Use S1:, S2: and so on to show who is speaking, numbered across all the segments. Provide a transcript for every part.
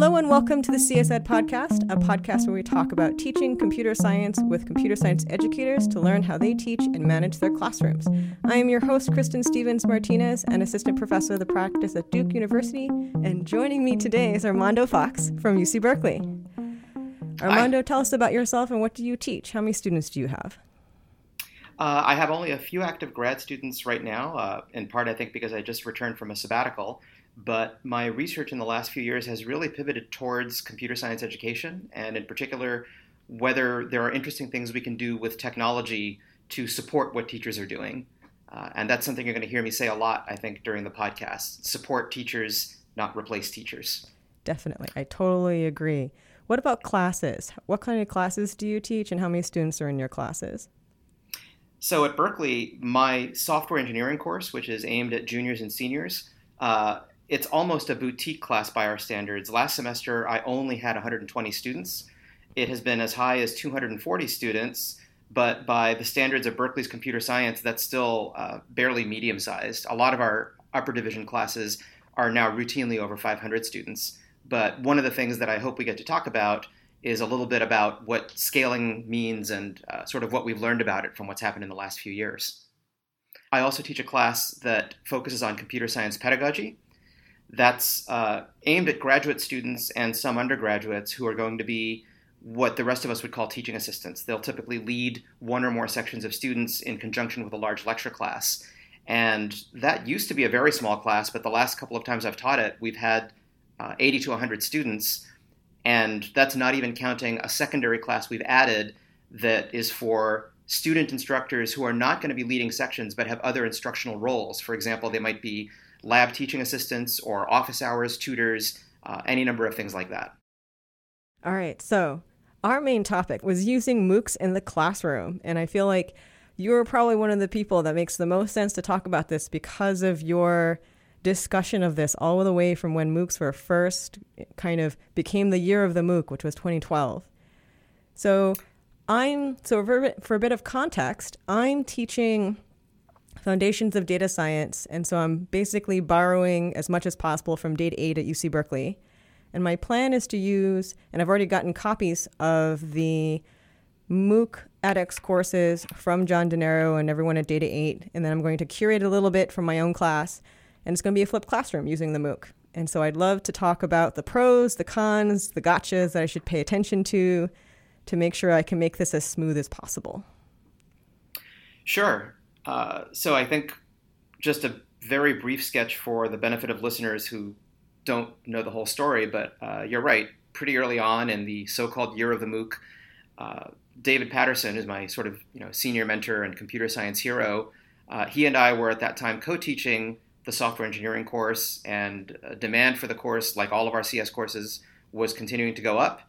S1: Hello and welcome to the CSED podcast, a podcast where we talk about teaching computer science with computer science educators to learn how they teach and manage their classrooms. I am your host, Kristin Stephens-Martinez, an assistant professor of the practice at Duke University, and joining me today is Armando Fox from UC Berkeley. Armando, Hi. tell us about yourself and what do you teach? How many students do you have?
S2: Uh, I have only a few active grad students right now, uh, in part, I think, because I just returned from a sabbatical. But my research in the last few years has really pivoted towards computer science education, and in particular, whether there are interesting things we can do with technology to support what teachers are doing. Uh, and that's something you're going to hear me say a lot, I think, during the podcast support teachers, not replace teachers.
S1: Definitely. I totally agree. What about classes? What kind of classes do you teach, and how many students are in your classes?
S2: So at Berkeley, my software engineering course, which is aimed at juniors and seniors, uh, it's almost a boutique class by our standards. Last semester, I only had 120 students. It has been as high as 240 students, but by the standards of Berkeley's computer science, that's still uh, barely medium sized. A lot of our upper division classes are now routinely over 500 students. But one of the things that I hope we get to talk about is a little bit about what scaling means and uh, sort of what we've learned about it from what's happened in the last few years. I also teach a class that focuses on computer science pedagogy. That's uh, aimed at graduate students and some undergraduates who are going to be what the rest of us would call teaching assistants. They'll typically lead one or more sections of students in conjunction with a large lecture class. And that used to be a very small class, but the last couple of times I've taught it, we've had uh, 80 to 100 students and that's not even counting a secondary class we've added that is for student instructors who are not going to be leading sections but have other instructional roles. For example, they might be lab teaching assistants or office hours tutors, uh, any number of things like that.
S1: All right. So, our main topic was using MOOCs in the classroom. And I feel like you're probably one of the people that makes the most sense to talk about this because of your discussion of this all the way from when MOOCs were first kind of became the year of the MOOC, which was 2012. So I'm so for, for a bit of context, I'm teaching foundations of data science, and so I'm basically borrowing as much as possible from Data 8 at UC Berkeley. And my plan is to use, and I've already gotten copies of the MOOC edX courses from John DeNero and everyone at Data 8, and then I'm going to curate a little bit from my own class and it's going to be a flipped classroom using the MOOC. And so I'd love to talk about the pros, the cons, the gotchas that I should pay attention to to make sure I can make this as smooth as possible.
S2: Sure. Uh, so I think just a very brief sketch for the benefit of listeners who don't know the whole story, but uh, you're right. Pretty early on in the so-called year of the MOOC, uh, David Patterson is my sort of you know senior mentor and computer science hero. Uh, he and I were at that time co-teaching the software engineering course, and uh, demand for the course, like all of our CS courses, was continuing to go up.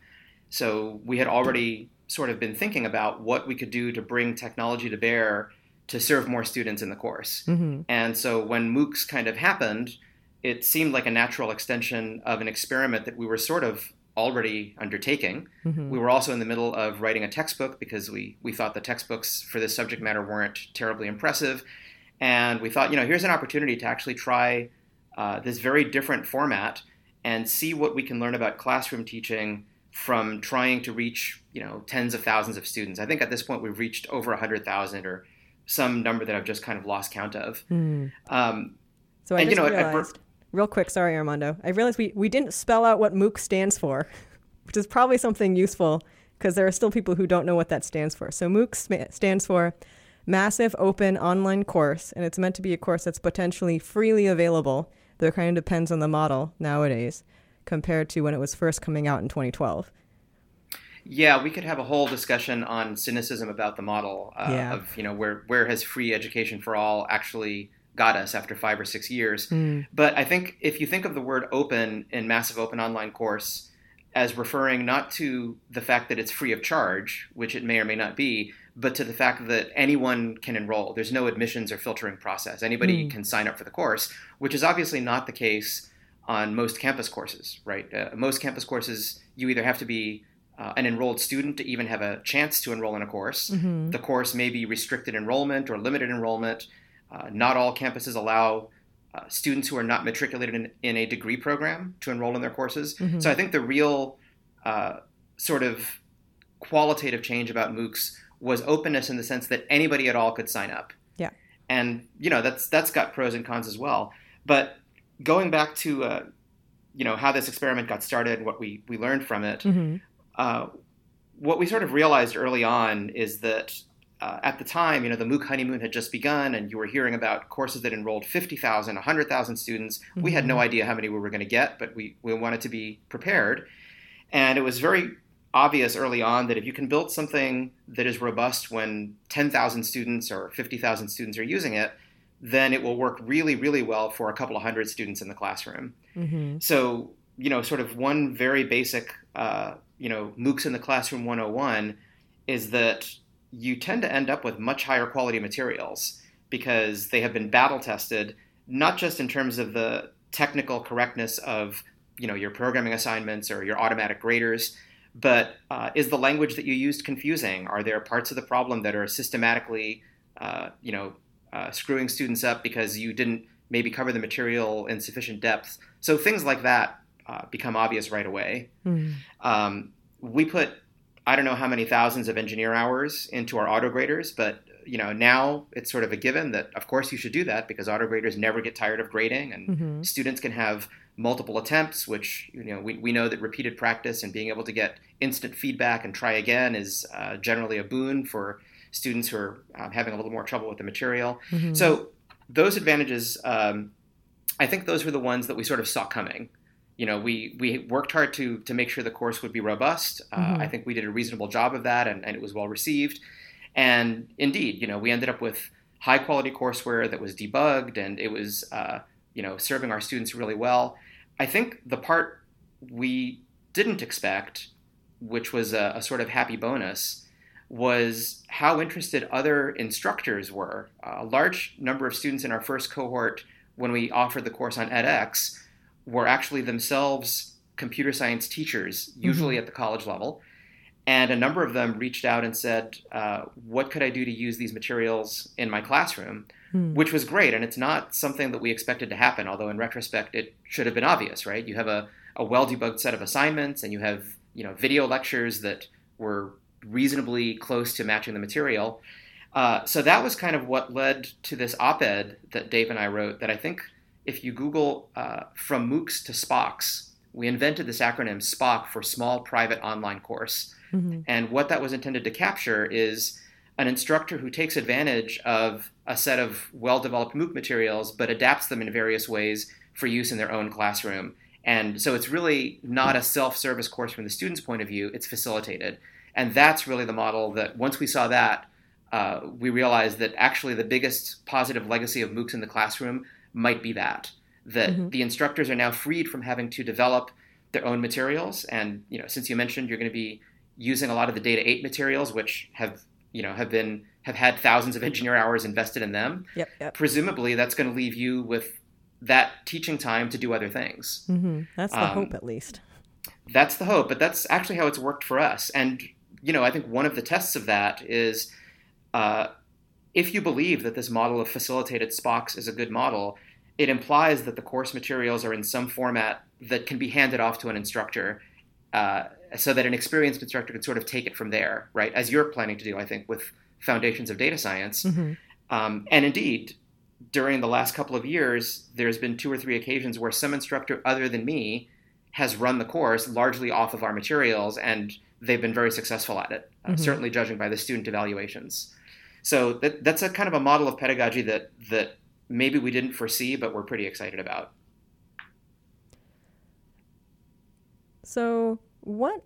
S2: So we had already sort of been thinking about what we could do to bring technology to bear to serve more students in the course. Mm-hmm. And so when MOOCs kind of happened, it seemed like a natural extension of an experiment that we were sort of already undertaking. Mm-hmm. We were also in the middle of writing a textbook because we, we thought the textbooks for this subject matter weren't terribly impressive. And we thought, you know, here's an opportunity to actually try uh, this very different format and see what we can learn about classroom teaching from trying to reach, you know, tens of thousands of students. I think at this point we've reached over 100,000 or some number that I've just kind of lost count of.
S1: Mm. Um, so I and, just you know, realized, real quick, sorry, Armando, I realized we, we didn't spell out what MOOC stands for, which is probably something useful because there are still people who don't know what that stands for. So MOOC stands for massive open online course, and it's meant to be a course that's potentially freely available, though it kind of depends on the model nowadays compared to when it was first coming out in 2012.
S2: Yeah, we could have a whole discussion on cynicism about the model uh, yeah. of you know where where has free education for all actually got us after five or six years. Mm. But I think if you think of the word open in massive open online course as referring not to the fact that it's free of charge, which it may or may not be, but to the fact that anyone can enroll. There's no admissions or filtering process. Anybody mm. can sign up for the course, which is obviously not the case on most campus courses, right? Uh, most campus courses, you either have to be uh, an enrolled student to even have a chance to enroll in a course. Mm-hmm. The course may be restricted enrollment or limited enrollment. Uh, not all campuses allow uh, students who are not matriculated in, in, a degree program to enroll in their courses. Mm-hmm. So I think the real uh, sort of qualitative change about MOOCs was openness in the sense that anybody at all could sign up.
S1: Yeah.
S2: And you know that's that's got pros and cons as well. But going back to uh, you know how this experiment got started and what we we learned from it, mm-hmm. Uh, what we sort of realized early on is that uh, at the time, you know, the MOOC honeymoon had just begun, and you were hearing about courses that enrolled 50,000, 100,000 students. Mm-hmm. We had no mm-hmm. idea how many we were going to get, but we, we wanted to be prepared. And it was very obvious early on that if you can build something that is robust when 10,000 students or 50,000 students are using it, then it will work really, really well for a couple of hundred students in the classroom. Mm-hmm. So, you know, sort of one very basic, uh, you know, MOOCs in the Classroom 101 is that you tend to end up with much higher quality materials because they have been battle tested, not just in terms of the technical correctness of, you know, your programming assignments or your automatic graders, but uh, is the language that you used confusing? Are there parts of the problem that are systematically, uh, you know, uh, screwing students up because you didn't maybe cover the material in sufficient depth? So things like that uh, become obvious right away. Mm. Um, we put I don't know how many thousands of engineer hours into our auto graders, but you know now it's sort of a given that of course you should do that because auto graders never get tired of grading and mm-hmm. students can have multiple attempts, which you know we, we know that repeated practice and being able to get instant feedback and try again is uh, generally a boon for students who are um, having a little more trouble with the material. Mm-hmm. So those advantages, um, I think those were the ones that we sort of saw coming. You know, we we worked hard to to make sure the course would be robust. Uh, mm-hmm. I think we did a reasonable job of that, and, and it was well received. And indeed, you know, we ended up with high quality courseware that was debugged, and it was uh, you know serving our students really well. I think the part we didn't expect, which was a, a sort of happy bonus, was how interested other instructors were. a large number of students in our first cohort, when we offered the course on edX, were actually themselves computer science teachers, usually mm-hmm. at the college level. And a number of them reached out and said, uh, What could I do to use these materials in my classroom? hmm. which was great. And it's not something that we expected to happen, although in retrospect, it should have been obvious, right? You have a, a well debugged set of assignments and you have you know video lectures that were reasonably close to matching the material. Uh, so that was kind of what led to this op-ed that Dave and I wrote. That I think if you Google uh, from MOOCs to SPOCs, we invented this acronym SPOC for Small Private Online Course. Mm-hmm. And what that was intended to capture is an instructor who takes advantage of a set of well developed MOOC materials but adapts them in various ways for use in their own classroom. And so it's really not a self service course from the student's point of view, it's facilitated. And that's really the model that once we saw that, uh, we realized that actually the biggest positive legacy of MOOCs in the classroom might be that that mm-hmm. the instructors are now freed from having to develop their own materials. And you know, since you mentioned you're going to be using a lot of the Data 8 materials, which have you know have been have had thousands of engineer hours invested in them.
S1: Yep, yep.
S2: Presumably, that's going to leave you with that teaching time to do other things.
S1: Mm-hmm. That's the um, hope, at least.
S2: That's the hope, but that's actually how it's worked for us. And you know, I think one of the tests of that is uh, if you believe that this model of facilitated SPOCs is a good model, it implies that the course materials are in some format that can be handed off to an instructor. Uh, so that an experienced instructor can sort of take it from there, right? As you're planning to do, I think, with Foundations of Data Science. Mm-hmm. Um, and indeed, during the last couple of years, there's been two or three occasions where some instructor other than me has run the course largely off of our materials, and they've been very successful at it, uh, mm-hmm. certainly judging by the student evaluations. So that, that's a kind of a model of pedagogy that that maybe we didn't foresee, but we're pretty excited about.
S1: So what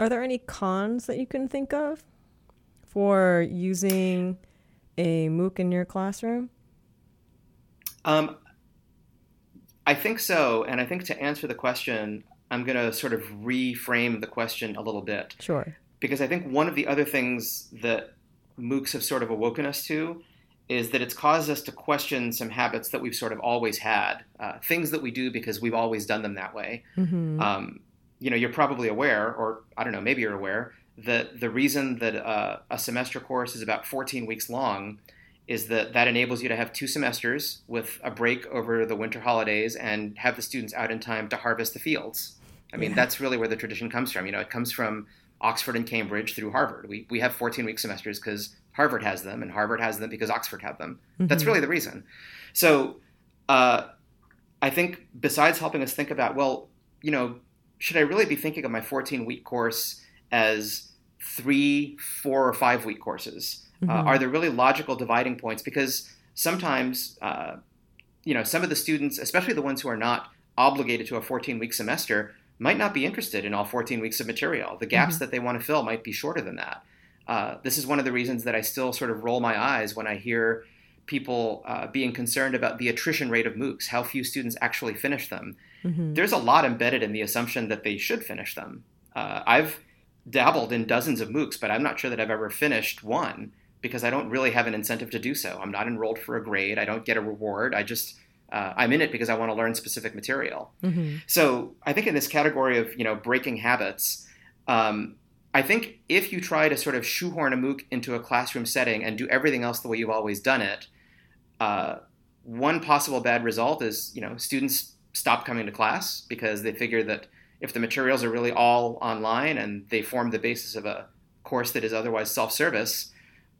S1: are there any cons that you can think of for using a MOOC in your classroom?
S2: Um, I think so. And I think to answer the question, I'm going to sort of reframe the question a little bit.
S1: Sure.
S2: Because I think one of the other things that MOOCs have sort of awoken us to is that it's caused us to question some habits that we've sort of always had, uh, things that we do because we've always done them that way. Mm-hmm. Um, you know, you're probably aware, or I don't know, maybe you're aware that the reason that uh, a semester course is about 14 weeks long is that that enables you to have two semesters with a break over the winter holidays and have the students out in time to harvest the fields. I mean, yeah. that's really where the tradition comes from. You know, it comes from Oxford and Cambridge through Harvard. We, we have 14 week semesters because Harvard has them, and Harvard has them because Oxford had them. Mm-hmm. That's really the reason. So uh, I think besides helping us think about, well, you know, should I really be thinking of my 14 week course as three, four, or five week courses? Uh, mm-hmm. Uh, are there really logical dividing points? Because sometimes, uh, you know, some of the students, especially the ones who are not obligated to a 14 week semester, might not be interested in all 14 weeks of material. The gaps mm-hmm. that they want to fill might be shorter than that. Uh, this is one of the reasons that I still sort of roll my eyes when I hear people uh, being concerned about the attrition rate of MOOCs, how few students actually finish them. Mm-hmm. There's a lot embedded in the assumption that they should finish them. Uh, I've dabbled in dozens of MOOCs, but I'm not sure that I've ever finished one because I don't really have an incentive to do so. I'm not enrolled for a grade. I don't get a reward. I just uh, I'm in it because I want to learn specific material. Mm-hmm. So I think in this category of you know breaking habits, um, I think if you try to sort of shoehorn a MOOC into a classroom setting and do everything else the way you've always done it, uh, one possible bad result is you know students stop coming to class because they figure that if the materials are really all online and they form the basis of a course that is otherwise self-service,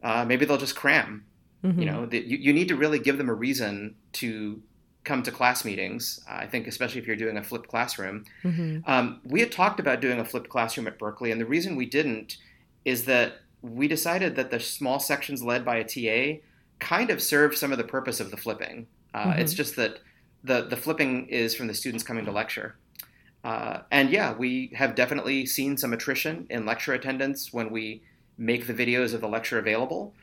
S2: uh, maybe they'll just cram. Mm-hmm. You know, the, you, you need to really give them a reason to come to class meetings. I think, especially if you're doing a flipped classroom. Mm-hmm. Um, we had talked about doing a flipped classroom at Berkeley, and the reason we didn't is that we decided that the small sections led by a TA kind of serve some of the purpose of the flipping. Uh, mm-hmm. It's just that the the flipping is from the students coming to lecture. Uh, and yeah, we have definitely seen some attrition in lecture attendance when we make the videos of the lecture available.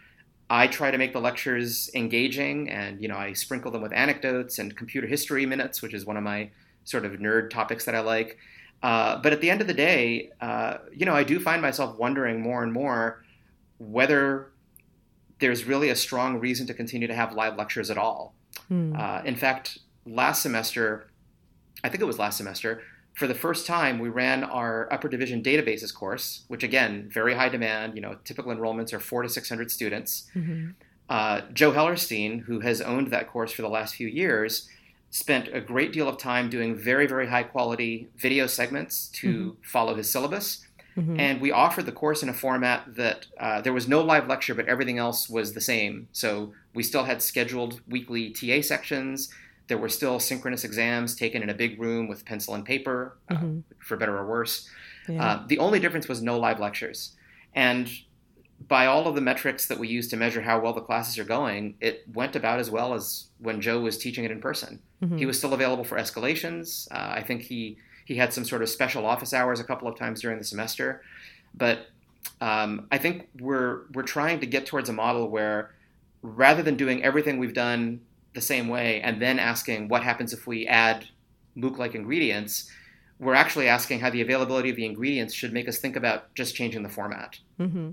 S2: I try to make the lectures engaging, and you know, I sprinkle them with anecdotes and computer history minutes, which is one of my sort of nerd topics that I like. Uh, but at the end of the day, uh, you know, I do find myself wondering more and more whether there's really a strong reason to continue to have live lectures at all. Hmm. Uh, in fact, last semester, I think it was last semester, for the first time, we ran our upper division databases course, which again, very high demand. You know, typical enrollments are four to 600 students. Mm-hmm. Uh, Joe Hellerstein, who has owned that course for the last few years, spent a great deal of time doing very, very high quality video segments to mm-hmm. follow his syllabus. Mm-hmm. And we offered the course in a format that uh, there was no live lecture, but everything else was the same. So we still had scheduled weekly TA sections. There were still synchronous exams taken in a big room with pencil and paper, uh, mm-hmm. for better or worse. Yeah. Uh, the only difference was no live lectures. And by all of the metrics that we use to measure how well the classes are going, it went about as well as when Joe was teaching it in person. Mm-hmm. He was still available for escalations. Uh, I think he he had some sort of special office hours a couple of times during the semester, but um, I think we're we're trying to get towards a model where rather than doing everything we've done the same way and then asking what happens if we add MOOC like ingredients, we're actually asking how the availability of the ingredients should make us think about just changing the format. Mm-hmm.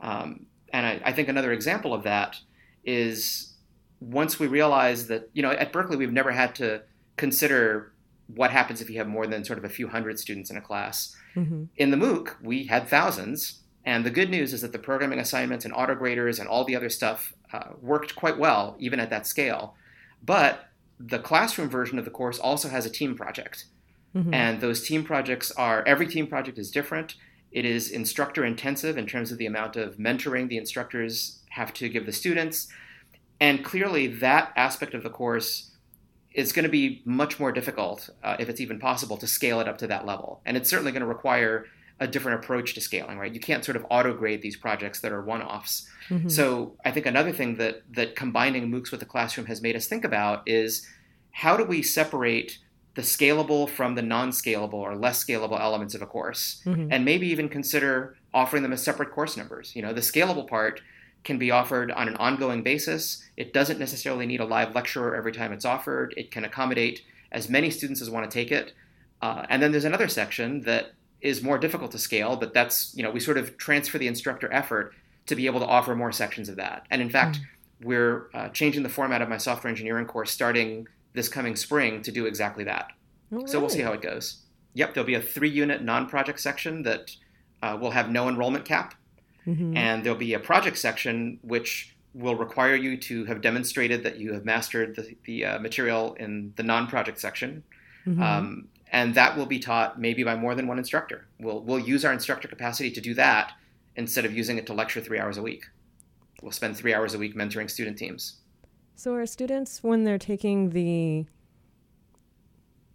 S2: Um, and I, I, think another example of that is once we realize that, you know, at Berkeley, we've never had to consider what happens if you have more than sort of a few hundred students in a class. Mm-hmm. In the MOOC, we had thousands. And the good news is that the programming assignments and autograders and all the other stuff uh, worked quite well, even at that scale. But the classroom version of the course also has a team project. Mm-hmm. And those team projects are every team project is different. It is instructor intensive in terms of the amount of mentoring the instructors have to give the students. And clearly, that aspect of the course is going to be much more difficult, uh, if it's even possible, to scale it up to that level. And it's certainly going to require a different approach to scaling, right? You can't sort of auto grade these projects that are one offs. Mm-hmm. So I think another thing that that combining MOOCs with the classroom has made us think about is how do we separate the scalable from the non-scalable or less scalable elements of a course, mm-hmm. and maybe even consider offering them as separate course numbers. You know, the scalable part can be offered on an ongoing basis. It doesn't necessarily need a live lecturer every time it's offered. It can accommodate as many students as want to take it. Uh, and then there's another section that is more difficult to scale, but that's, you know, we sort of transfer the instructor effort to be able to offer more sections of that. And in fact, mm. we're uh, changing the format of my software engineering course starting this coming spring to do exactly that. Oh, so we'll see how it goes. Yep, there'll be a three unit non project section that uh, will have no enrollment cap. Mm-hmm. And there'll be a project section which will require you to have demonstrated that you have mastered the, the uh, material in the non-project section. Mm-hmm. Um, and that will be taught maybe by more than one instructor. We'll, we'll use our instructor capacity to do that instead of using it to lecture three hours a week. We'll spend three hours a week mentoring student teams.
S1: So, our students, when they're taking the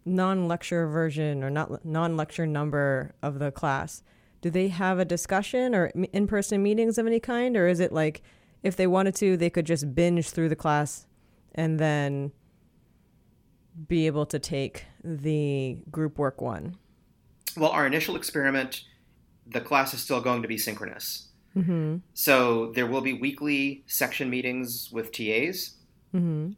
S1: non lecture version or not non lecture number of the class, do they have a discussion or in person meetings of any kind? Or is it like if they wanted to, they could just binge through the class and then be able to take the group work one?
S2: Well, our initial experiment, the class is still going to be synchronous. Mm-hmm. So there will be weekly section meetings with TAs. Mm-hmm.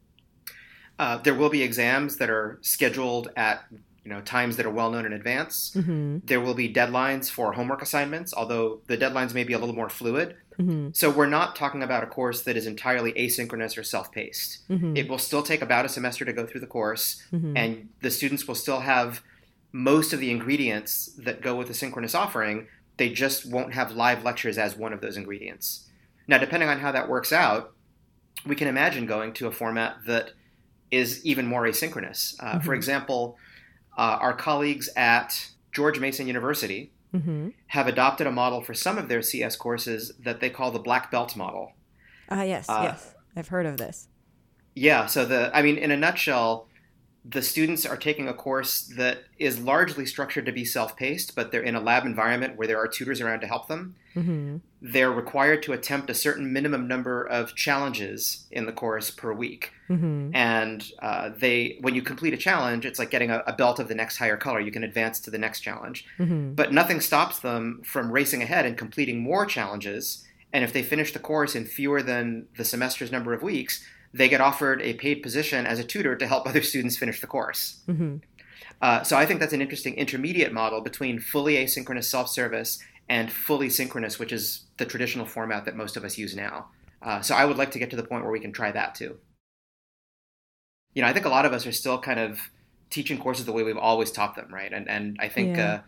S2: Uh, there will be exams that are scheduled at you know times that are well known in advance. Mm-hmm. There will be deadlines for homework assignments, although the deadlines may be a little more fluid. Mm-hmm. So we're not talking about a course that is entirely asynchronous or self-paced. Mm-hmm. It will still take about a semester to go through the course, mm-hmm. and the students will still have most of the ingredients that go with a synchronous offering. They just won't have live lectures as one of those ingredients. Now, depending on how that works out, we can imagine going to a format that is even more asynchronous. Uh, for mm-hmm. example, uh, our colleagues at George Mason University mm-hmm. have adopted a model for some of their CS courses that they call the black belt model.
S1: Ah, uh, yes, yes, I've heard of this.
S2: Yeah, so the I mean, in a nutshell, the students are taking a course that is largely structured to be self-paced, but they're in a lab environment where there are tutors around to help them. Mm-hmm. They're required to attempt a certain minimum number of challenges in the course per week, mm-hmm. and uh, they, when you complete a challenge, it's like getting a, a, belt of the next higher color. You can advance to the next challenge, mm-hmm. but nothing stops them from racing ahead and completing more challenges. And if they finish the course in fewer than the semester's number of weeks, they get offered a paid position as a tutor to help other students finish the course. Mm-hmm. Uh, so I think that's an interesting intermediate model between fully asynchronous self-service and fully synchronous, which is the traditional format that most of us use now. Uh, so I would like to get to the point where we can try that too. You know, I think a lot of us are still kind of teaching courses the way we've always taught them, right? And and I think yeah.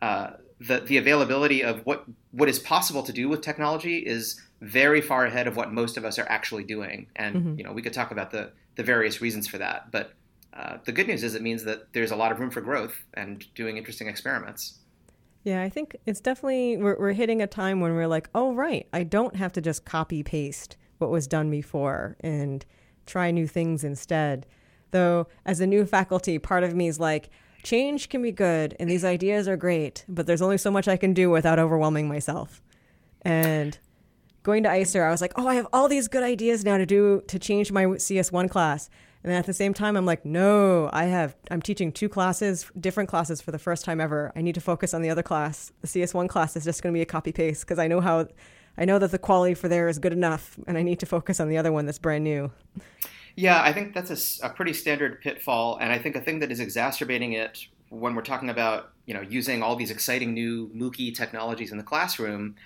S2: uh, uh the the availability of what what is possible to do with technology is very far ahead of what most of us are actually doing. And mm-hmm. you know, we could talk about the the various reasons for that. But uh, the good news is it means that there's a lot of room for growth and doing interesting experiments.
S1: Yeah, I think it's definitely we're, we're hitting a time when we're like, oh right, I don't have to just copy paste what was done before and try new things instead. Though as a new faculty, part of me is like, change can be good and these ideas are great, but there's only so much I can do without overwhelming myself. And going to ICER, I was like, oh, I have all these good ideas now to do to change my CS1 class. And then at the same time, I'm like, no, I have, I'm teaching two classes, different classes for the first time ever. I need to focus on the other class. The CS1 class is just going to be a copy paste because I know how, I know that the quality for there is good enough and I need to focus on the other one that's brand new.
S2: Yeah, I think that's a, a pretty standard pitfall. And I think a thing that is exacerbating it when we're talking about, you know, using all these exciting new MOOC technologies in the classroom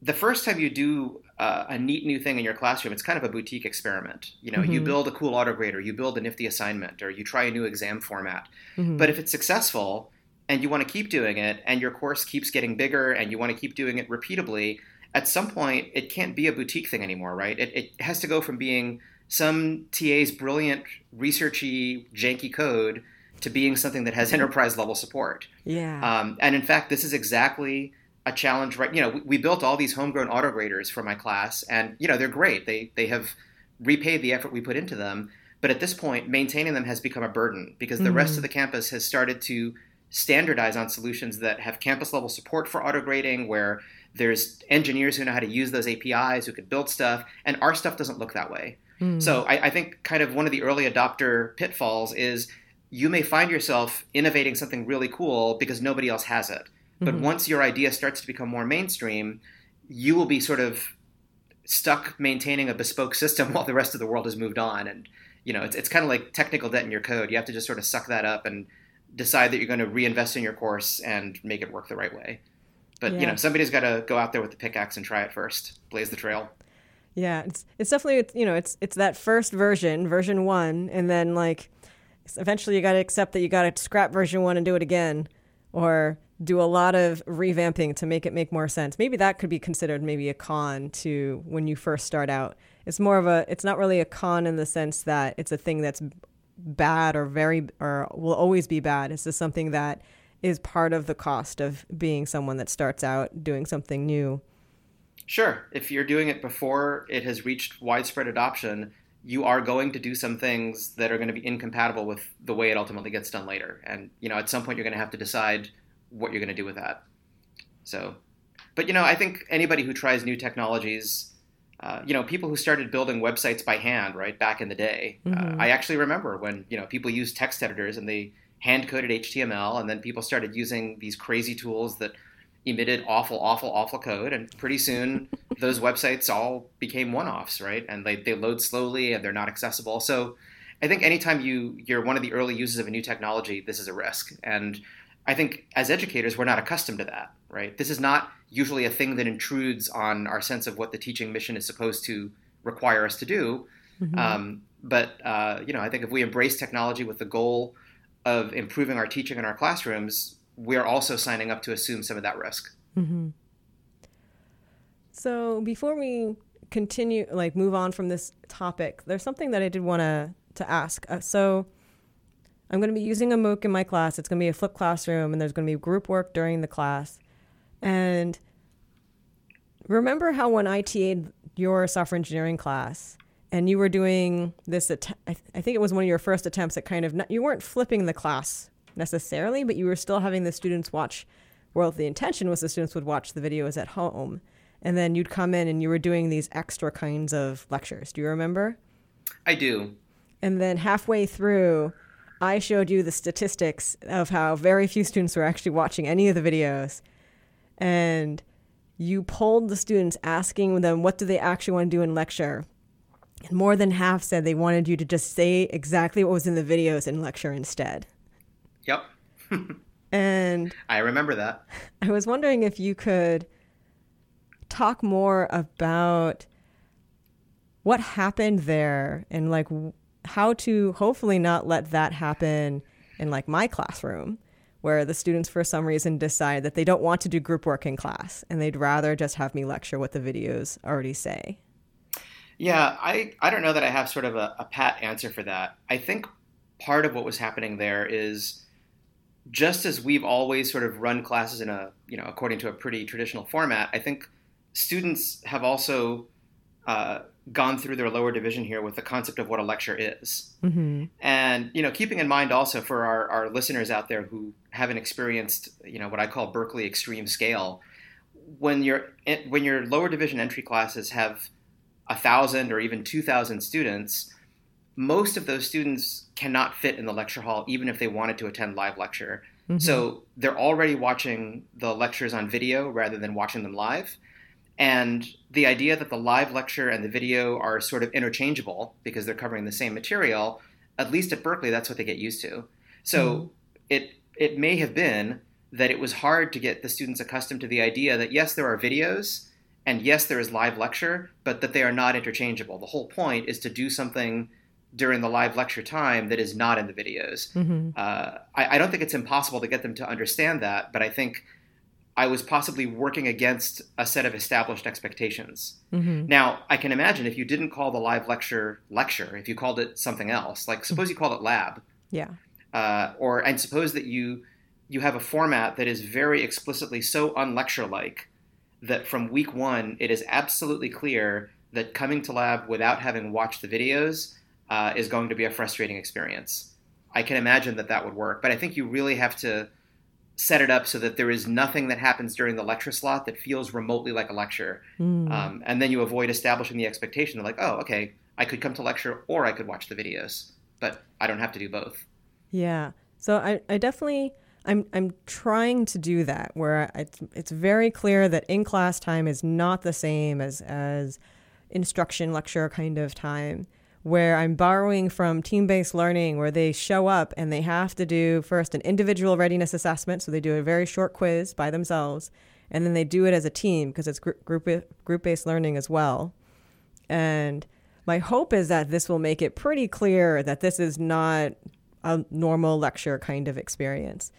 S2: the first time you do uh, a neat new thing in your classroom, it's kind of a boutique experiment. You know, mm-hmm. you build a cool autograder, you build a nifty assignment, or you try a new exam format. Mm-hmm. But if it's successful and you want to keep doing it, and your course keeps getting bigger, and you want to keep doing it repeatably, at some point it can't be a boutique thing anymore, right? It, it has to go from being some TA's brilliant, researchy, janky code to being something that has enterprise level support.
S1: Yeah.
S2: Um, and in fact, this is exactly a challenge right you know we, we built all these homegrown auto graders for my class and you know they're great they they have repaid the effort we put into them but at this point maintaining them has become a burden because the mm-hmm. rest of the campus has started to standardize on solutions that have campus level support for auto grading where there's engineers who know how to use those apis who could build stuff and our stuff doesn't look that way mm. so I, I think kind of one of the early adopter pitfalls is you may find yourself innovating something really cool because nobody else has it but mm-hmm. once your idea starts to become more mainstream, you will be sort of stuck maintaining a bespoke system while the rest of the world has moved on. And you know, it's it's kind of like technical debt in your code. You have to just sort of suck that up and decide that you're going to reinvest in your course and make it work the right way. But yeah. you know, somebody's got to go out there with the pickaxe and try it first, blaze the trail.
S1: Yeah, it's it's definitely it's, you know it's it's that first version, version one, and then like eventually you got to accept that you got to scrap version one and do it again, or do a lot of revamping to make it make more sense. Maybe that could be considered maybe a con to when you first start out. It's more of a it's not really a con in the sense that it's a thing that's bad or very or will always be bad. It's just something that is part of the cost of being someone that starts out doing something new.
S2: Sure. If you're doing it before it has reached widespread adoption, you are going to do some things that are going to be incompatible with the way it ultimately gets done later. And you know, at some point you're going to have to decide what you're going to do with that. So, but you know, I think anybody who tries new technologies, uh, you know, people who started building websites by hand, right, back in the day. Uh, mm-hmm. Uh, I actually remember when you know people used text editors and they hand coded HTML, and then people started using these crazy tools that emitted awful, awful, awful code, and pretty soon those websites all became one-offs, right? And they, they load slowly and they're not accessible. So I think anytime you you're one of the early users of a new technology, this is a risk. And I think as educators, we're not accustomed to that, right? This is not usually a thing that intrudes on our sense of what the teaching mission is supposed to require us to do. Mm-hmm. Um, but uh, you know, I think if we embrace technology with the goal of improving our teaching in our classrooms, we're also signing up to assume some of that risk.
S1: Mm-hmm. So before we continue, like move on from this topic, there's something that I did want to to ask. Uh, so I'm going to be using a MOOC in my class. It's going to be a flipped classroom, and there's going to be group work during the class. And remember how when I TA'd your software engineering class, and you were doing this, att- I, th- I think it was one of your first attempts at kind of, not, you weren't flipping the class necessarily, but you were still having the students watch. Well, the intention was the students would watch the videos at home. And then you'd come in and you were doing these extra kinds of lectures. Do you remember?
S2: I do.
S1: And then halfway through, I showed you the statistics of how very few students were actually watching any of the videos. And you polled the students asking them what do they actually want to do in lecture. And more than half said they wanted you to just say exactly what was in the videos in lecture instead.
S2: Yep.
S1: and
S2: I remember that.
S1: I was wondering if you could talk more about what happened there and like how to hopefully not let that happen in like my classroom where the students for some reason decide that they don't want to do group work in class and they'd rather just have me lecture what the videos already say.
S2: Yeah, I, I don't know that I have sort of a, a pat answer for that. I think part of what was happening there is just as we've always sort of run classes in a, you know, according to a pretty traditional format, I think students have also uh, gone through their lower division here with the concept of what a lecture is. Mm-hmm. And, you know, keeping in mind also for our, our listeners out there who haven't experienced, you know, what I call Berkeley extreme scale, when your when your lower division entry classes have a thousand or even two thousand students, most of those students cannot fit in the lecture hall, even if they wanted to attend live lecture. Mm-hmm. So they're already watching the lectures on video rather than watching them live. And the idea that the live lecture and the video are sort of interchangeable because they're covering the same material, at least at Berkeley, that's what they get used to. So mm-hmm. it it may have been that it was hard to get the students accustomed to the idea that yes, there are videos and yes, there is live lecture, but that they are not interchangeable. The whole point is to do something during the live lecture time that is not in the videos. Mm-hmm. Uh, I, I don't think it's impossible to get them to understand that, but I think I was possibly working against a set of established expectations. Mm-hmm. Now, I can imagine if you didn't call the live lecture lecture, if you called it something else, like suppose you called it lab,
S1: yeah,
S2: uh, or and suppose that you you have a format that is very explicitly so unlecture like that from week one it is absolutely clear that coming to lab without having watched the videos uh, is going to be a frustrating experience. I can imagine that that would work, but I think you really have to set it up so that there is nothing that happens during the lecture slot that feels remotely like a lecture. Mm. Um, and then you avoid establishing the expectation of like, oh, okay, I could come to lecture or I could watch the videos, but I don't have to do both.
S1: Yeah. So I, I definitely I'm I'm trying to do that where it's it's very clear that in class time is not the same as as instruction lecture kind of time where I'm borrowing from team based learning, where they show up and they have to do first an individual readiness assessment. So they do a very short quiz by themselves, and then they do it as a team because it's group, group based learning as well. And my hope is that this will make it pretty clear that this is not a normal lecture kind of experience.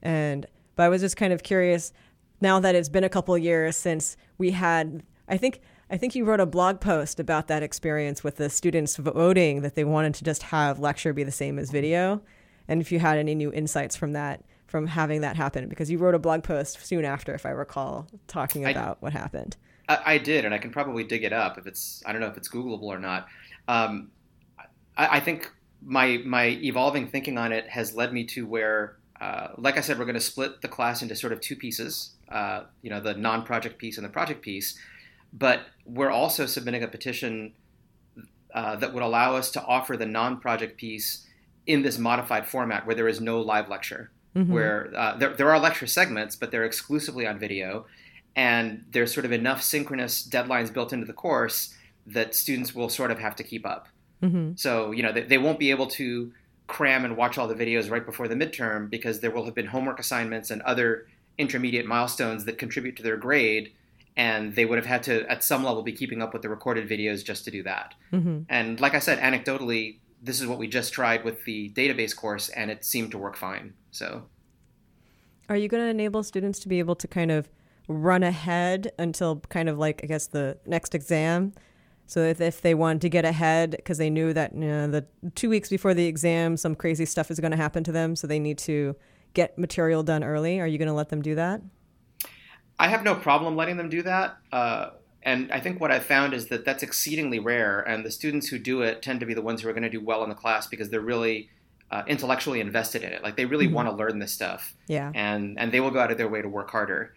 S1: And But I was just kind of curious now that it's been a couple years since we had, I think. I think you wrote a blog post about that experience with the students voting that they wanted to just have lecture be the same as video. And if you had any new insights from that, from having that happen, because you wrote a blog post soon after, if I recall, talking about I, what happened.
S2: I, I, did, and I can probably dig it up if it's, I don't know if it's Googleable or not. Um, I, I think my my evolving thinking on it has led me to where, uh, like I said, we're going to split the class into sort of two pieces. Uh, you know, the non-project piece and the project piece. But we're also submitting a petition uh, that would allow us to offer the non-project piece in this modified format where there is no live lecture. Mm-hmm. Where uh, there, there are lecture segments, but they're exclusively on video, and there's sort of enough synchronous deadlines built into the course that students will sort of have to keep up. Mm-hmm. So, you know, they, they won't be able to cram and watch all the videos right before the midterm because there will have been homework assignments and other intermediate milestones that contribute to their grade and they would have had to at some level be keeping up with the recorded videos just to do that mm-hmm. and like i said anecdotally this is what we just tried with the database course and it seemed to work fine so
S1: are you going to enable students to be able to kind of run ahead until kind of like i guess the next exam so if, if they wanted to get ahead because they knew that you know, the two weeks before the exam, some crazy stuff is going to happen to them, so they need to get material done early. Are you going to let them do that?
S2: I have no problem letting them do that. Uh, and I think what I've found is that that's exceedingly rare. And the students who do it tend to be the ones who are going to do well in the class because they're really uh, intellectually invested in it. Like they really mm-hmm. want to learn this stuff.
S1: Yeah.
S2: And and they will go out of their way to work harder.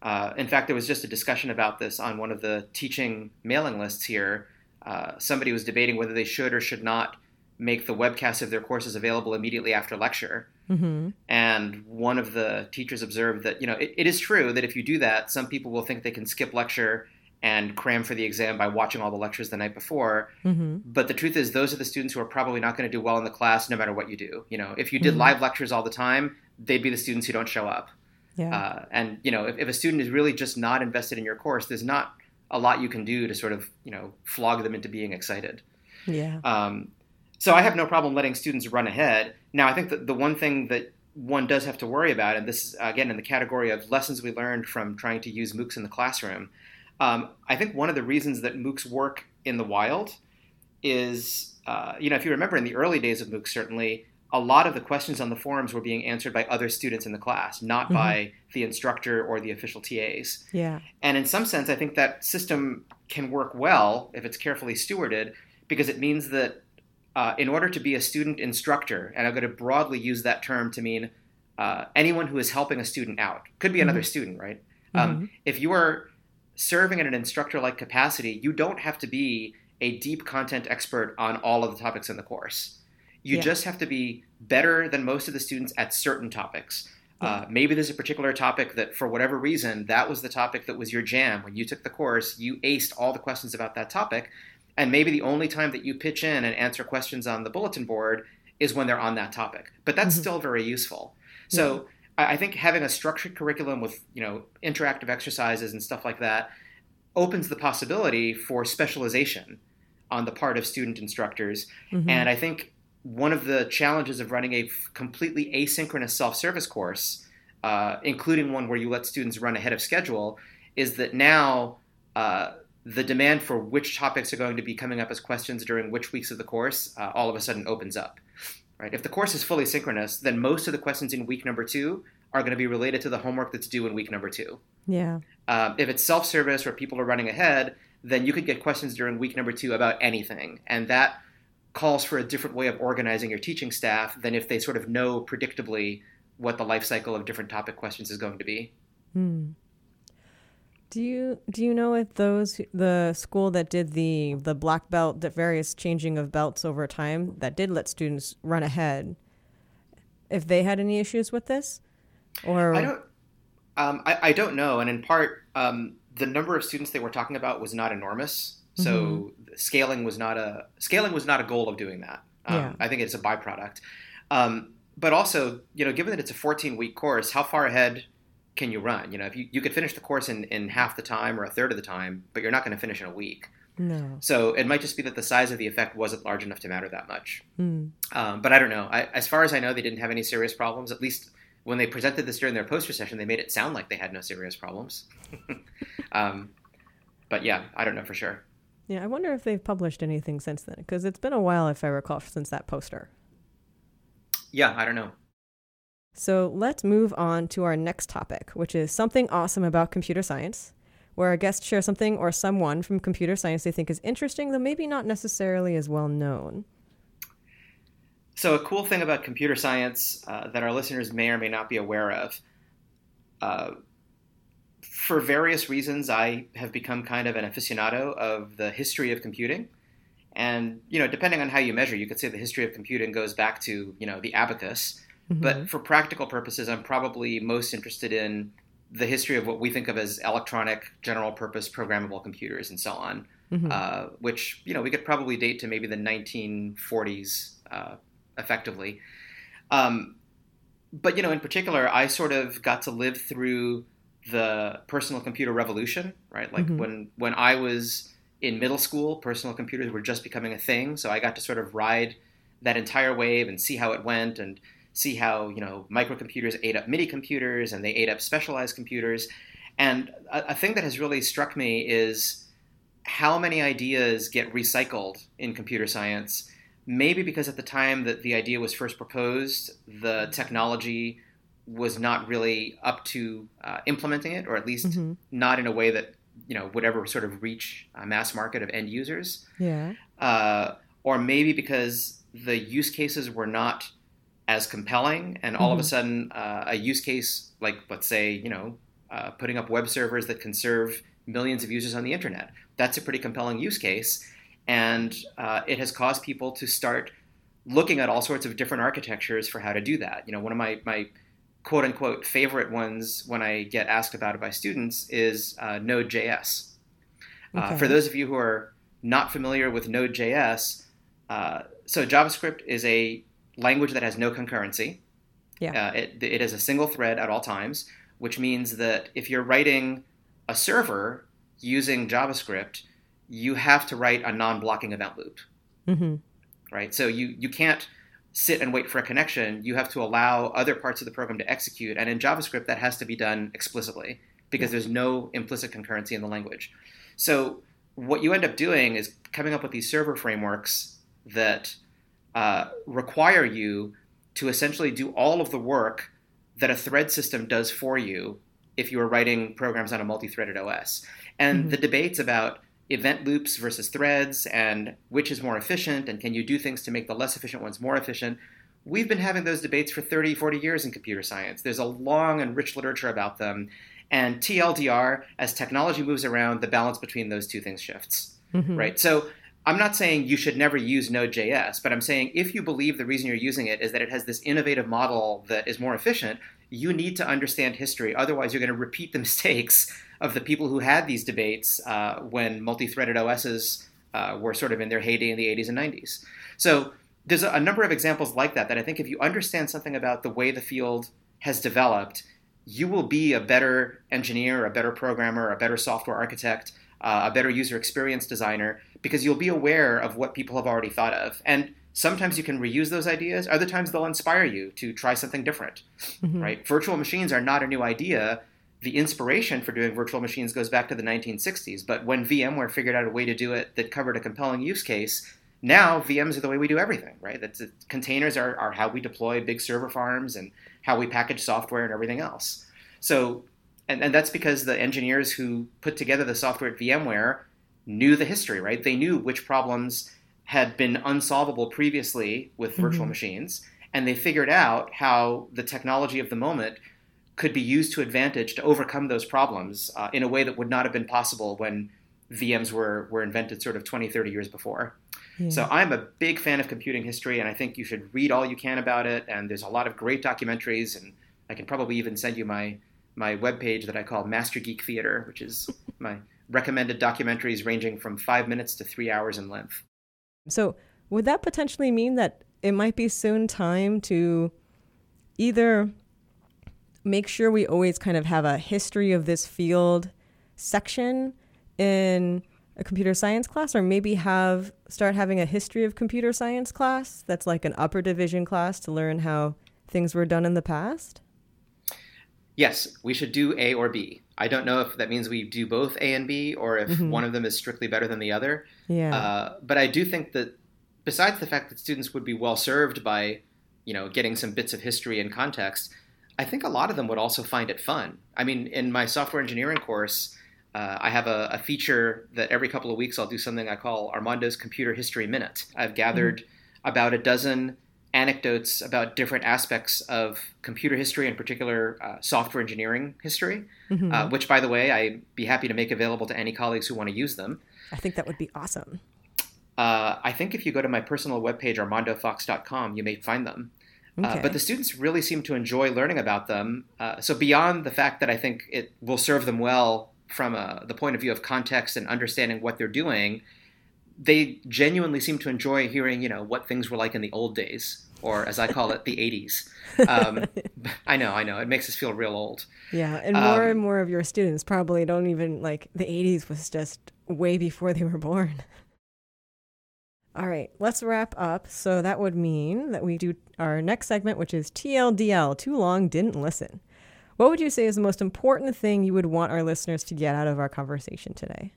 S2: Uh, in fact, there was just a discussion about this on one of the teaching mailing lists here. Uh, somebody was debating whether they should or should not make the webcasts of their courses available immediately after lecture. Mm-hmm. And one of the teachers observed that, you know, it, it is true that if you do that, some people will think they can skip lecture and cram for the exam by watching all the lectures the night before. Mm-hmm. But the truth is, those are the students who are probably not going to do well in the class no matter what you do. You know, if you did mm-hmm. live lectures all the time, they'd be the students who don't show up. Yeah. Uh, and you know, if, if a student is really just not invested in your course, there's not a lot you can do to sort of you know flog them into being excited.
S1: Yeah.
S2: Um, so I have no problem letting students run ahead. Now I think that the one thing that one does have to worry about, and this is again in the category of lessons we learned from trying to use MOOCs in the classroom. Um, I think one of the reasons that MOOCs work in the wild is, uh, you know, if you remember in the early days of MOOCs, certainly a lot of the questions on the forums were being answered by other students in the class, not mm-hmm. by the instructor or the official TAs.
S1: Yeah.
S2: And in some sense, I think that system can work well if it's carefully stewarded, because it means that uh, in order to be a student instructor, and I'm going to broadly use that term to mean uh, anyone who is helping a student out, could be another mm-hmm. student, right? Um, mm-hmm. if you are serving in an instructor like capacity, you don't have to be a deep content expert on all of the topics in the course you yeah. just have to be better than most of the students at certain topics. Yeah. Uh, maybe there's a particular topic that, for whatever reason, that was the topic that was your jam. When you took the course, you aced all the questions about that topic. And maybe the only time that you pitch in and answer questions on the bulletin board is when they're on that topic. But that's mm-hmm. still very useful. So yeah. I think having a structured curriculum with you know interactive exercises and stuff like that opens the possibility for specialization on the part of student instructors. Mm-hmm. And I think one of the challenges of running a f- completely asynchronous self-service course, uh, including one where you let students run ahead of schedule, is that now uh, the demand for which topics are going to be coming up as questions during which weeks of the course uh, all of a sudden opens up. Right? If the course is fully synchronous, then most of the questions in week number two are going to be related to the homework that's due in week number two.
S1: Yeah.
S2: Um, if it's self-service or people are running ahead, then you could get questions during week number two about anything, and that calls for a different way of organizing your teaching staff than if they sort of know predictably what the life cycle of different topic questions is going to be.
S1: Hmm. Do you do you know if those the school that did the the black belt the various changing of belts over time that did let students run ahead if they had any issues with this or
S2: I don't um, I, I, don't know and in part um, the number of students they were talking about was not enormous so mm-hmm. scaling was not a scaling was not a goal of doing that. Um, yeah. I think it's a byproduct. Um, but also, you know, given that it's a 14 week course, how far ahead can you run? You know, if you, you could finish the course in, in half the time or a third of the time, but you're not going to finish in a week.
S1: No.
S2: So it might just be that the size of the effect wasn't large enough to matter that much. Mm. Um, but I don't know. I, as far as I know, they didn't have any serious problems. At least when they presented this during their poster session, they made it sound like they had no serious problems. um, but yeah, I don't know for sure.
S1: Yeah, I wonder if they've published anything since then, because it's been a while, if I recall, since that poster.
S2: Yeah, I don't know.
S1: So let's move on to our next topic, which is something awesome about computer science, where our guests share something or someone from computer science they think is interesting, though maybe not necessarily as well known.
S2: So, a cool thing about computer science uh, that our listeners may or may not be aware of. Uh, for various reasons, I have become kind of an aficionado of the history of computing. And, you know, depending on how you measure, you could say the history of computing goes back to, you know, the abacus. Mm-hmm. But for practical purposes, I'm probably most interested in the history of what we think of as electronic general purpose programmable computers and so on, mm-hmm. uh, which, you know, we could probably date to maybe the 1940s uh, effectively. Um, but you know, in particular, I sort of got to live through the personal computer revolution, right? Like mm-hmm. when when I was in middle school, personal computers were just becoming a thing, so I got to sort of ride that entire wave and see how it went and see how you know microcomputers ate up mini computers and they ate up specialized computers. And a, a thing that has really struck me is how many ideas get recycled in computer science maybe because at the time that the idea was first proposed, the technology was not really up to uh, implementing it, or at least mm-hmm. not in a way that you know would ever sort of reach a mass market of end users.
S1: Yeah.
S2: Uh, or maybe because the use cases were not as compelling, and all mm-hmm. of a mm-hmm. sudden, uh, a use case like let's say you know uh, putting up web servers that can serve millions of users on the internet. That's a pretty compelling use case, and uh, it has caused people to start looking at all sorts of different architectures for how to do that. You know, one of my, my quote unquote favorite ones when I get asked about it by students is uh, Node.js. Uh, okay. Uh, for those of you who are not familiar with Node.js, uh, so JavaScript is a language that has no concurrency.
S1: Yeah.
S2: Uh, it, it is a single thread at all times, which means that if you're writing a server using JavaScript, you have to write a non-blocking event loop,
S1: mm-hmm.
S2: right? So you you can't sit and wait for a connection. You have to allow other parts of the program to execute, and in JavaScript that has to be done explicitly because there's no implicit concurrency in the language. So what you end up doing is coming up with these server frameworks that uh, require you to essentially do all of the work that a thread system does for you if you are writing programs on a multi-threaded OS. And mm-hmm. the debates about event loops versus threads and which is more efficient and can you do things to make the less efficient ones more efficient. We've been having those debates for 30, 40 years in computer science. There's a long and rich literature about them. And TLDR, as technology moves around, the balance between those two things shifts. Mm-hmm. Right? So I'm not saying you should never use Node.js, but I'm saying if you believe the reason you're using it is that it has this innovative model that is more efficient, you need to understand history. Otherwise, you're going to repeat the mistakes of the people who had these debates uh, when multi-threaded OSs uh, were sort of in their heyday in the 80s and 90s. So there's a, a number of examples like that that I think if you understand something about the way the field has developed, you will be a better engineer, a better programmer, a better software architect, uh, a better user experience designer, because you'll be aware of what people have already thought of. And sometimes you can reuse those ideas, other times they'll inspire you to try something different. Mm-hmm. Right? Virtual machines are not a new idea the inspiration for doing virtual machines goes back to the 1960s. But when VMware figured out a way to do it that covered a compelling use case, now VMs are the way we do everything, right? That's containers are, are how we deploy big server farms and how we package software and everything else. So, and, and that's because the engineers who put together the software at VMware knew the history, right? They knew which problems had been unsolvable previously with virtual mm-hmm. machines, and they figured out how the technology of the moment could be used to advantage to overcome those problems uh, in a way that would not have been possible when VMs were, were invented sort of 20, 30 years before. Yeah. So I'm a big fan of computing history, and I think you should read all you can about it. And there's a lot of great documentaries, and I can probably even send you my my webpage that I call Master Geek Theater, which is my recommended documentaries ranging from five minutes to three hours in length.
S1: So would that potentially mean that it might be soon time to either make sure we always kind of have a history of this field section in a computer science class or maybe have start having a history of computer science class that's like an upper division class to learn how things were done in the past
S2: Yes, we should do A or B. I don't know if that means we do both A and B or if mm-hmm. one of them is strictly better than the other.
S1: Yeah.
S2: Uh, but I do think that besides the fact that students would be well served by, you know, getting some bits of history and context, I think a lot of them would also find it fun. I mean, in my software engineering course, uh, I have a, a, feature that every couple of weeks I'll do something I call Armando's Computer History Minute. I've gathered mm-hmm. about a dozen anecdotes about different aspects of computer history, in particular uh, software engineering history, mm-hmm. uh, which, by the way, I'd be happy to make available to any colleagues who want to use them.
S1: I think that would be awesome.
S2: Uh, I think if you go to my personal webpage, armandofox.com, you may find them. Uh, okay. but the students really seem to enjoy learning about them. Uh, so, beyond the fact that I think it will serve them well from uh, the point of view of context and understanding what they're doing, they genuinely seem to enjoy hearing, you know, what things were like in the old days, or as I call it, the 80s. Um, I know, I know. It makes us feel real old.
S1: Yeah, and more um, and more of your students probably don't even like the 80s was just way before they were born. All right, let's wrap up. So that would mean that we do our next segment, which is TLDL, too long, didn't listen. What would you say is the most important thing you would want our listeners to get out of our conversation today?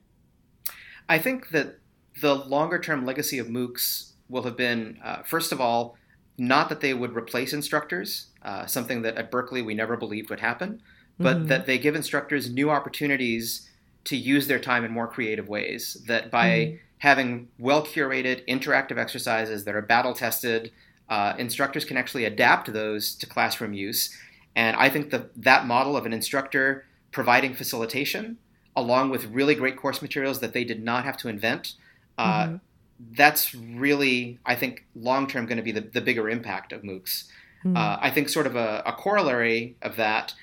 S2: I think that the longer term legacy of MOOCs will have been, uh, first of all, not that they would replace instructors, uh, something that at Berkeley we never believed would happen, but mm-hmm. that they give instructors new opportunities to use their time in more creative ways. That by mm-hmm. having well curated interactive exercises that are battle tested, uh, instructors can actually adapt those to classroom use. And I think that that model of an instructor providing facilitation, along with really great course materials that they did not have to invent, uh, mm-hmm. that's really, I think, long term going to be the, the bigger impact of MOOCs. Mm-hmm. Uh, I think sort of a, a, corollary of that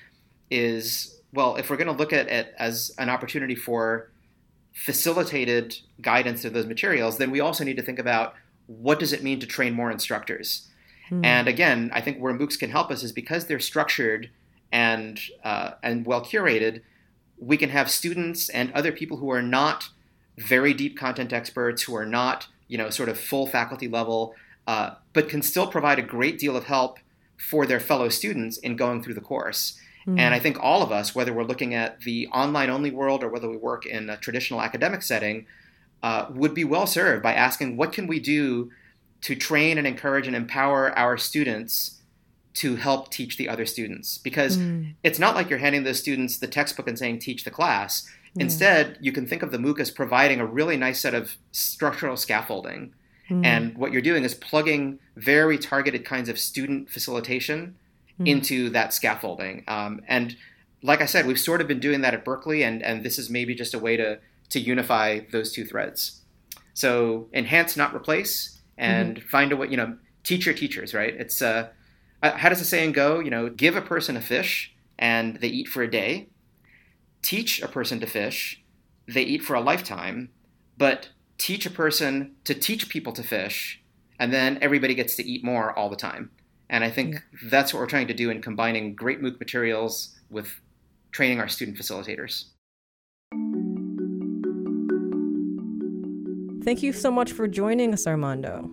S2: is well, if we're going to look at it as an opportunity for facilitated guidance of those materials, then we also need to think about what does it mean to train more instructors. Mm-hmm. And again, I think where MOOCs can help us is because they're structured and uh, and well curated, we can have students and other people who are not very deep content experts who are not, you know, sort of full faculty level, uh, but can still provide a great deal of help for their fellow students in going through the course. Mm. And I think all of us, whether we're looking at the online only world or whether we work in a traditional academic setting, uh, would be well served by asking what can we do to train and encourage and empower our students to help teach the other students because mm. it's not like you're handing those students the textbook and saying teach the class Mm. Instead, you can think of the MOOC as providing a really nice set of structural scaffolding. Mm. And what you're doing is plugging very targeted kinds of student facilitation mm. into that scaffolding. Um, and like I said, we've sort of been doing that at Berkeley, and, and this is maybe just a way to, to unify those two threads. So enhance, not replace, and mm-hmm. find a way, you know, teach your teachers, right? It's, uh, uh, how does the saying go? You know, give a person a fish and they eat for a day teach a person to fish, they eat for a lifetime, but teach a person to teach people to fish, and then everybody gets to eat more all the time. And I think yeah. that's what we're trying to do in combining great MOOC materials with training our student facilitators.
S1: Thank you so much for joining us, Armando.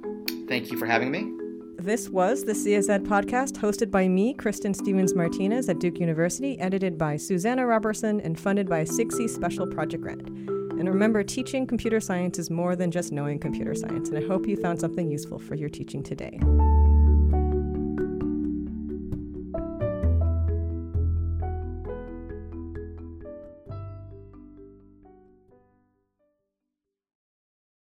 S2: Thank you for having me.
S1: This was the CSED podcast hosted by me, Kristin Stephens-Martinez at Duke University, edited by Susanna Robertson, and funded by a SIGCSE Special Project Grant. And remember, teaching computer science is more than just knowing computer science, and I hope you found something useful for your teaching today.